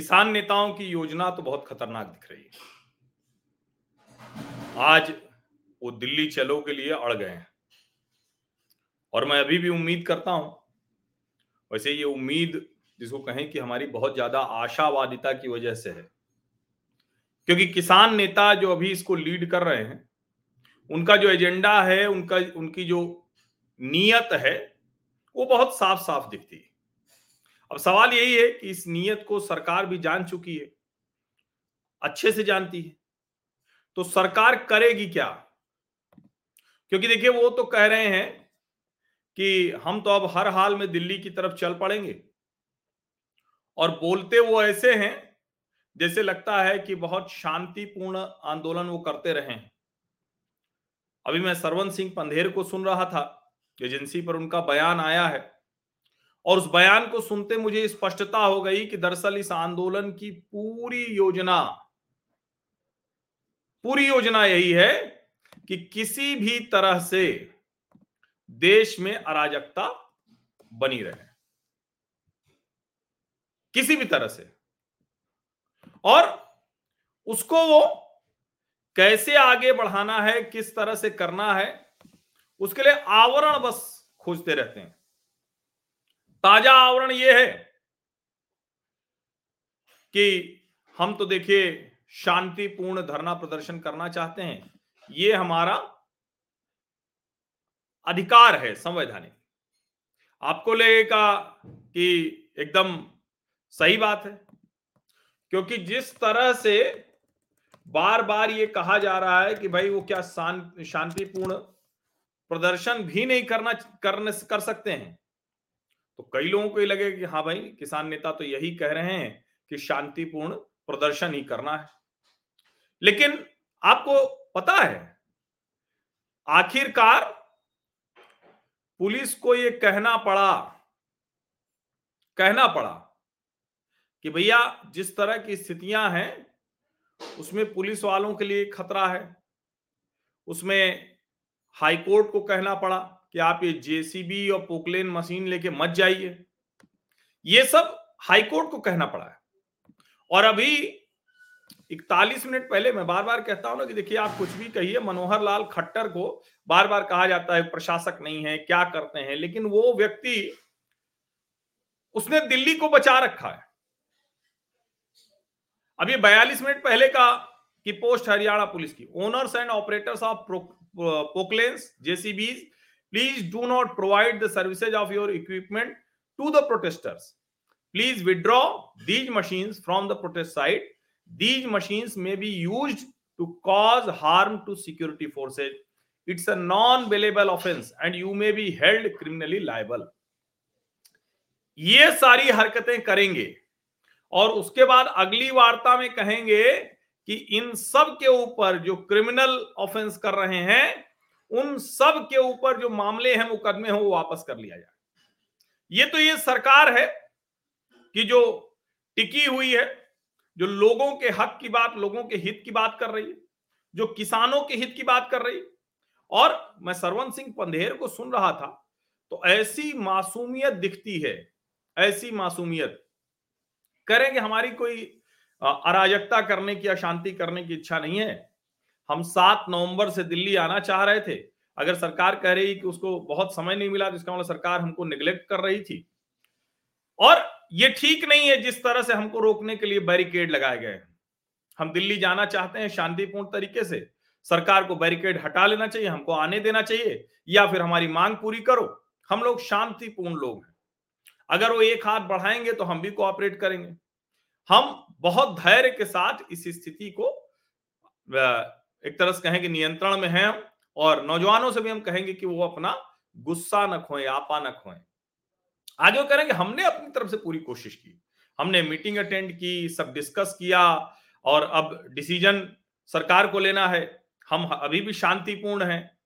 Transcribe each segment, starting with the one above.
किसान नेताओं की योजना तो बहुत खतरनाक दिख रही है। आज वो दिल्ली चलो के लिए अड़ गए हैं। और मैं अभी भी उम्मीद करता हूँ, वैसे ये उम्मीद जिसको कहें कि हमारी बहुत ज़्यादा आशावादिता की वजह से है, क्योंकि किसान नेता जो अभी इसको लीड कर रहे हैं, उनका जो एजेंडा है, उनका, उनकी जो नीयत है, वो बहुत साफ़ साफ़ दिखती है। अब सवाल यही है कि इस नीयत को सरकार भी जान चुकी है, अच्छे से जानती है। तो सरकार करेगी क्या? क्योंकि देखिए, वो तो कह रहे हैं कि हम तो अब हर हाल में दिल्ली की तरफ़ चल पड़ेंगे। और बोलते वो ऐसे हैं, जैसे लगता है कि बहुत शांतिपूर्ण आंदोलन वो करते रहे हैं। अभी मैं सरवन सिंह पंधेर को सुन रहा था, एजेंसी पर उनका बयान आया है। और उस बयान को सुनते मुझे स्पष्टता हो गई कि दरअसल इस आंदोलन की पूरी योजना पूरी योजना यही है कि किसी भी तरह से देश में अराजकता बनी रहे। किसी भी तरह से। और उसको वो कैसे आगे बढ़ाना है, किस तरह से करना है, उसके लिए आवरण बस खोजते रहते हैं। ताज़ा आवरण यह है कि हम तो देखिए शांतिपूर्ण धरना प्रदर्शन करना चाहते हैं। ये हमारा अधिकार है संवैधानिक। आपको लगेगा कि एकदम सही बात है, क्योंकि जिस तरह से बार बार ये कहा जा रहा है कि भाई वो क्या शांतिपूर्ण प्रदर्शन भी नहीं करना, करने, कर सकते हैं तो कई लोगों को ये लगे कि हाँ भाई, किसान नेता तो यही कह रहे हैं कि शांतिपूर्ण प्रदर्शन ही करना है। लेकिन आपको पता है, आखिरकार पुलिस को ये कहना पड़ा कहना पड़ा कि भैया, जिस तरह की स्थितियाँ हैं, उसमें पुलिस वालों के लिए खतरा है। उसमें हाईकोर्ट को कहना पड़ा। कि आप ये जेसीबी और पोकलेन मशीन लेके मत जाइए। ये सब हाईकोर्ट को कहना पड़ा है। और अभी इकतालीस मिनट पहले मैं बार बार कहता हूँ ना कि देखिए, आप कुछ भी कहिए, मनोहर लाल खट्टर को बार बार कहा जाता है, प्रशासक नहीं है, क्या करते हैं? लेकिन वो व्यक्ति उसने दिल्ली को बचा रखा है। अभी बयालीस मिनट पहले का की पोस्ट हरियाणा पुलिस की। Owners and operators of Poclains, JCBs Please do not provide the services of your equipment to the protesters. Please withdraw these machines from the protest site. These machines may be used to cause harm to security forces. It's a non-bailable offense and you may be held criminally liable. ये सारी हरकतें करेंगे और उसके बाद अगली वार्ता में कहेंगे कि इन सब के ऊपर जो क्रिमिनल ऑफेंस कर रहे हैं उन सब के ऊपर जो मामले हैं मुकदमे हो, वो वापस कर लिया जाए। ये तो ये सरकार है कि जो टिकी हुई है, जो लोगों के हक की बात, लोगों के हित की बात कर रही है, जो किसानों के हित की बात कर रही है। और मैं सरवन सिंह पंधेर को सुन रहा था तो ऐसी मासूमियत दिखती है, ऐसी मासूमियत। करेंगे, हमारी कोई अराजकता करने की अशांति करने की इच्छा नहीं है। हम सात नवंबर से दिल्ली आना चाह रहे थे। अगर सरकार कह रही कि उसको बहुत समय नहीं मिला तो इसका मतलब सरकार हमको निग्लेक्ट कर रही थी। और ये ठीक नहीं है जिस तरह से हमको रोकने के लिए बैरिकेड लगाए गए हम दिल्ली जाना चाहते हैं शांतिपूर्ण तरीके से। सरकार को बैरिकेड हटा लेना चाहिए, हमको आने देना चाहिए, या फिर हमारी मांग पूरी करो। हम लोग शांतिपूर्ण लोग हैं। अगर वो एक हाथ बढ़ाएँगे तो हम भी कोऑपरेट करेंगे। हम बहुत धैर्य के साथ इस स्थिति को एक तरह से कहें कि नियंत्रण में है और नौजवानों से भी हम कहेंगे कि वो अपना गुस्सा न खोए, आपा न खोए। आगे वो करेंगे, हमने अपनी तरफ़ से पूरी कोशिश की। हमने मीटिंग अटेंड की, सब डिस्कस किया और अब डिसीज़न सरकार को लेना है। हम अभी भी शांतिपूर्ण हैं।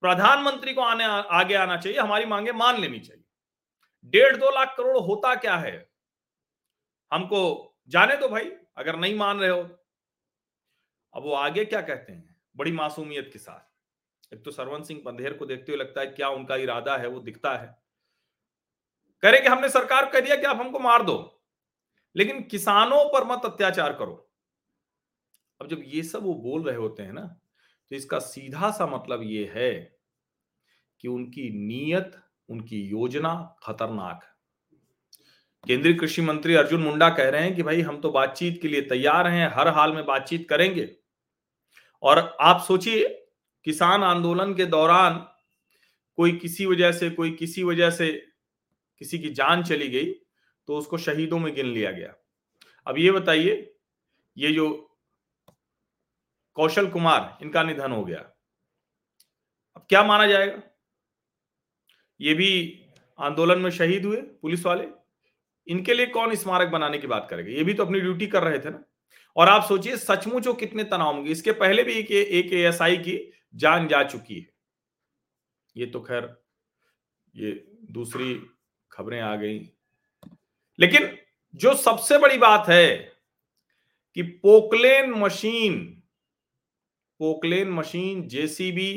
प्रधानमंत्री को आने, आगे आना चाहिए, हमारी मांगे मान लेनी चाहिए। डेढ़ दो लाख करोड़ होता क्या है? हमको जाने दो भाई, अगर नहीं मान रहे हो अब वो आगे क्या कहते हैं? बड़ी मासूमियत के साथ। एक तो सरवन सिंह पंधेर को देखते हुए लगता है क्या उनका इरादा है, वो दिखता है। करे कि हमने सरकार कह दिया कि आप हमको मार दो, लेकिन किसानों पर मत अत्याचार करो। अब जब ये सब वो बोल रहे होते हैं ना तो इसका सीधा सा मतलब ये है कि उनकी नीयत, उनकी योजना खतरनाक है। केंद्रीय कृषि मंत्री अर्जुन मुंडा कह रहे हैं कि भाई हम तो बातचीत के लिए तैयार हैं, हर हाल में बातचीत करेंगे। और आप सोचिए, किसान आंदोलन के दौरान कोई किसी वजह से, कोई किसी वजह से किसी की जान चली गई तो उसको शहीदों में गिन लिया गया। अब ये बताइए, ये जो कौशल कुमार, इनका निधन हो गया। अब क्या माना जाएगा? ये भी आंदोलन में शहीद हुए, पुलिस वाले। इनके लिए कौन स्मारक बनाने की बात करेगा? ये भी तो अपनी ड्यूटी कर रहे थे ना। और आप सोचिए, सचमुच वो कितने तनाव होंगे। इसके पहले भी एक एक एएसआई की जान जा चुकी है। ये तो खैर, ये दूसरी खबरें आ गई। लेकिन जो सबसे बड़ी बात है कि Poclain machine Poclain machine JCB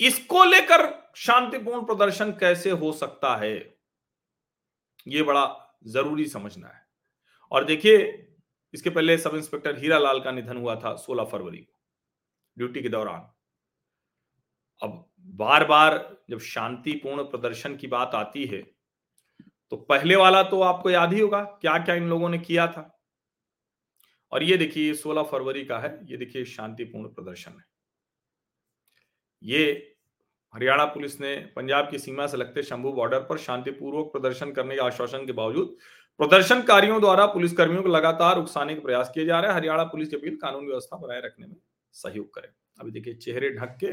इसको लेकर शांतिपूर्ण प्रदर्शन कैसे हो सकता है, ये बड़ा ज़रूरी समझना है। और देखिए इसके पहले सब इंस्पेक्टर हीरा लाल का निधन हुआ था 16 फरवरी को, ड्यूटी के दौरान। अब बार बार जब शांतिपूर्ण प्रदर्शन की बात आती है तो पहले वाला तो आपको याद ही होगा क्या क्या इन लोगों ने किया था। और ये देखिए 16 फरवरी का है, ये देखिए शांतिपूर्ण प्रदर्शन है। ये हरियाणा पुलिस ने पंजाब की सीमा से लगते शंभू बॉर्डर पर शांतिपूर्वक प्रदर्शन करने के आश्वासन के बावजूद प्रदर्शनकारियों द्वारा पुलिसकर्मियों को लगातार उकसाने के प्रयास किए जा रहे हैं। हरियाणा पुलिस की अपील कानून व्यवस्था बनाए रखने में सहयोग करें। अभी देखिए, चेहरे ढक के।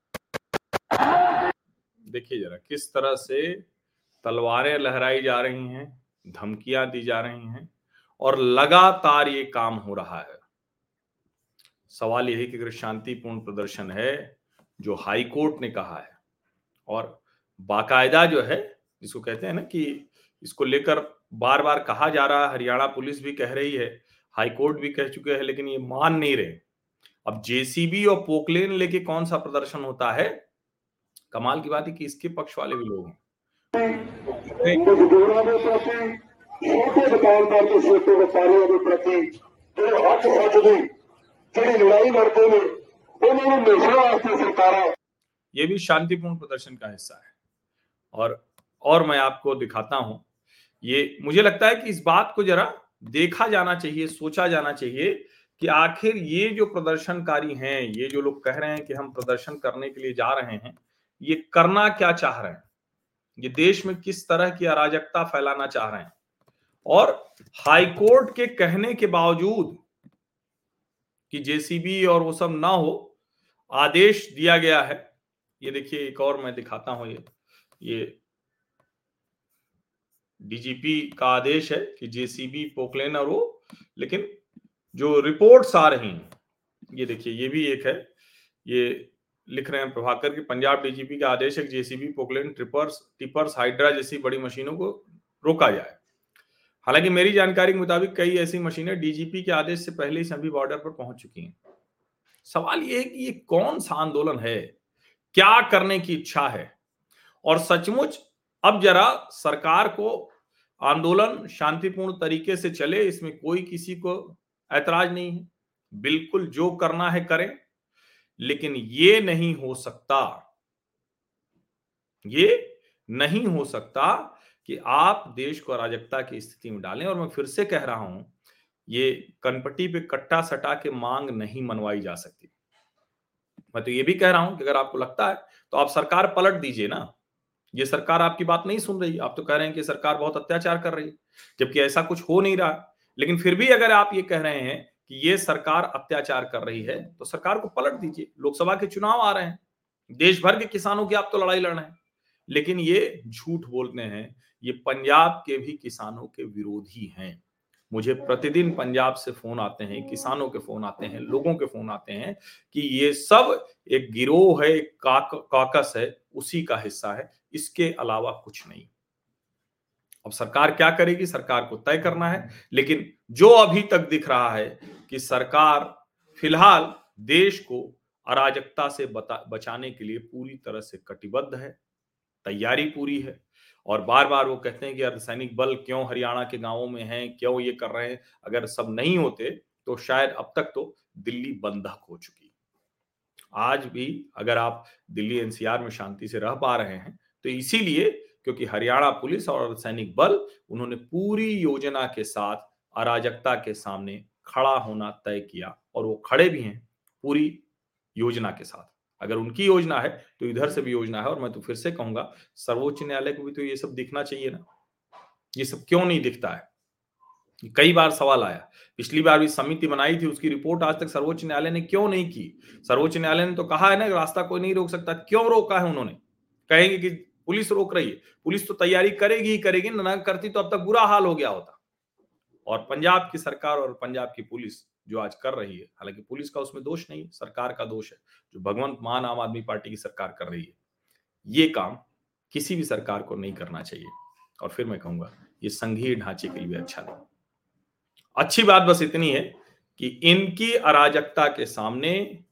देखिए जरा, किस तरह से तलवारें लहराई जा रही हैं, धमकियाँ दी जा रही हैं, और लगातार ये काम हो रहा है। सवाल यही कि अगर शांतिपूर्ण प्रदर्शन है, जो हाई कोर्ट ने कहा है, और बाकायदा जो है, जिसको कहते हैं ना कि इसको लेकर बार बार कहा जा रहा है, हरियाणा पुलिस भी कह रही है, हाई कोर्ट भी कह चुके हैं, लेकिन ये मान नहीं रहे। अब जेसीबी और पोकलेन लेके कौन सा प्रदर्शन होता है? कमाल की बात है कि इसके पक्ष वाले भी लोग हैं। ये भी शांतिपूर्ण प्रदर्शन का हिस्सा है। और और मैं आपको दिखाता हूँ, ये मुझे लगता है कि इस बात को जरा देखा जाना चाहिए, सोचा जाना चाहिए कि आखिर ये जो प्रदर्शनकारी हैं, ये जो लोग कह रहे हैं कि हम प्रदर्शन करने के लिए जा रहे हैं ये करना क्या चाह रहे हैं? ये देश में किस तरह की अराजकता फैलाना चाह रहे हैं? और हाईकोर्ट के कहने के बावजूद कि जेसीबी और वो सब ना हो, आदेश दिया गया है। ये देखिए, एक और मैं दिखाता हूँ ये ये डीजीपी का आदेश है कि जेसीबी, पोकलेन और वो, लेकिन जो रिपोर्ट्स आ रही हैं, ये देखिए, ये भी एक है। ये लिख रहे हैं प्रभाकर की, पंजाब डीजीपी का आदेश है JCB, Poclain, trippers, tippers, Hydra जैसी बड़ी मशीनों को रोका जाए। हालाँकि मेरी जानकारी के मुताबिक कई ऐसी मशीनें डीजीपी के आदेश से पहले ही सभी बॉर्डर पर पहुँच चुकी हैं। सवाल ये है कि ये कौन सा आंदोलन है? क्या करने की इच्छा है? और सचमुच अब जरा सरकार को आंदोलन शांतिपूर्ण तरीके से चले, इसमें कोई किसी को ऐतराज नहीं है। बिल्कुल जो करना है करें। लेकिन ये नहीं हो सकता, ये नहीं हो सकता कि आप देश को अराजकता की स्थिति में डालें। और मैं फिर से कह रहा हूँ, ये कनपट्टी पे कट्टा सटा के मांग नहीं मनवाई जा सकती। मैं तो ये भी कह रहा हूँ कि अगर आपको लगता है तो आप सरकार पलट दीजिए ना। ये सरकार आपकी बात नहीं सुन रही। आप तो कह रहे हैं कि सरकार बहुत अत्याचार कर रही है, जबकि ऐसा कुछ हो नहीं रहा। लेकिन फिर भी अगर आप ये कह रहे हैं कि ये सरकार अत्याचार कर रही है तो सरकार को पलट दीजिए। लोकसभा के चुनाव आ रहे हैं। देश भर के किसानों की आप तो लड़ाई लड़ रहे हैं। लेकिन ये झूठ बोलते हैं ये पंजाब के भी किसानों के विरोधी हैं। मुझे प्रतिदिन पंजाब से फ़ोन आते हैं किसानों के फ़ोन आते हैं लोगों के फ़ोन आते हैं कि ये सब एक गिरोह है एक काक, काकस है उसी का हिस्सा है इसके अलावा कुछ नहीं। अब सरकार क्या करेगी? सरकार को तय करना है। लेकिन जो अभी तक दिख रहा है कि सरकार फ़िलहाल देश को अराजकता से बता, बचाने के लिए पूरी तरह से कटिबद्ध है तैयारी पूरी है और बार बार वो कहते हैं कि अर्धसैनिक बल क्यों हरियाणा के गाँवों में हैं क्यों ये कर रहे हैं अगर सब नहीं होते तो शायद अब तक तो दिल्ली बंधक हो चुकी। आज भी अगर आप दिल्ली एनसीआर में शांति से रह पा रहे हैं तो इसीलिए क्योंकि हरियाणा पुलिस और अर्धसैनिक बल उन्होंने पूरी योजना के साथ अराजकता के सामने खड़ा होना तय किया और वो खड़े भी हैं पूरी योजना के साथ। अगर उनकी योजना है तो इधर से भी योजना है और मैं तो फिर से कहूँगा, सर्वोच्च न्यायालय को भी तो ये सब दिखना चाहिए ना। ये सब क्यों नहीं दिखता है? कई बार सवाल आया। पिछली बार भी समिति बनाई थी, उसकी रिपोर्ट आज तक सर्वोच्च न्यायालय ने क्यों नहीं की? सर्वोच्च न्यायालय ने तो कहा है ना रास्ता कोई नहीं रोक सकता। क्यों रोका है उन्होंने? कहेंगे कि पुलिस रोक रही है। पुलिस तो तैयारी करेगी ही करेगी, ना करती तो अब तक बुरा हाल हो गया होता। और पंजाब की सरकार और पंजाब की पुलिस जो आज कर रही है, हालाँकि पुलिस का उसमें दोष नहीं, सरकार का दोष है, जो भगवंत मान आम आदमी पार्टी की सरकार कर रही है। ये काम किसी भी सरकार को नहीं करना चाहिए। और फिर मैं कहूँगा, ये संघीय ढांचे के लिए अच्छा नहीं। अच्छी बात बस इतनी है कि इनकी अराजकता के सामने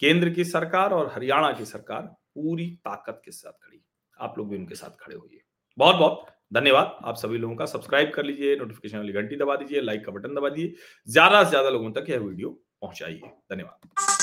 केंद्र की सरकार और हरियाणा की सरकार पूरी ताकत के साथ खड़ी आप लोग भी उनके साथ खड़े होइए। बहुत बहुत धन्यवाद। आप सभी लोगों का सब्सक्राइब कर लीजिए नोटिफिकेशन वाली घंटी दबा दीजिए लाइक का बटन दबा दीजिए, ज़्यादा से ज़्यादा लोगों तक यह वीडियो पहुंचाइए। धन्यवाद।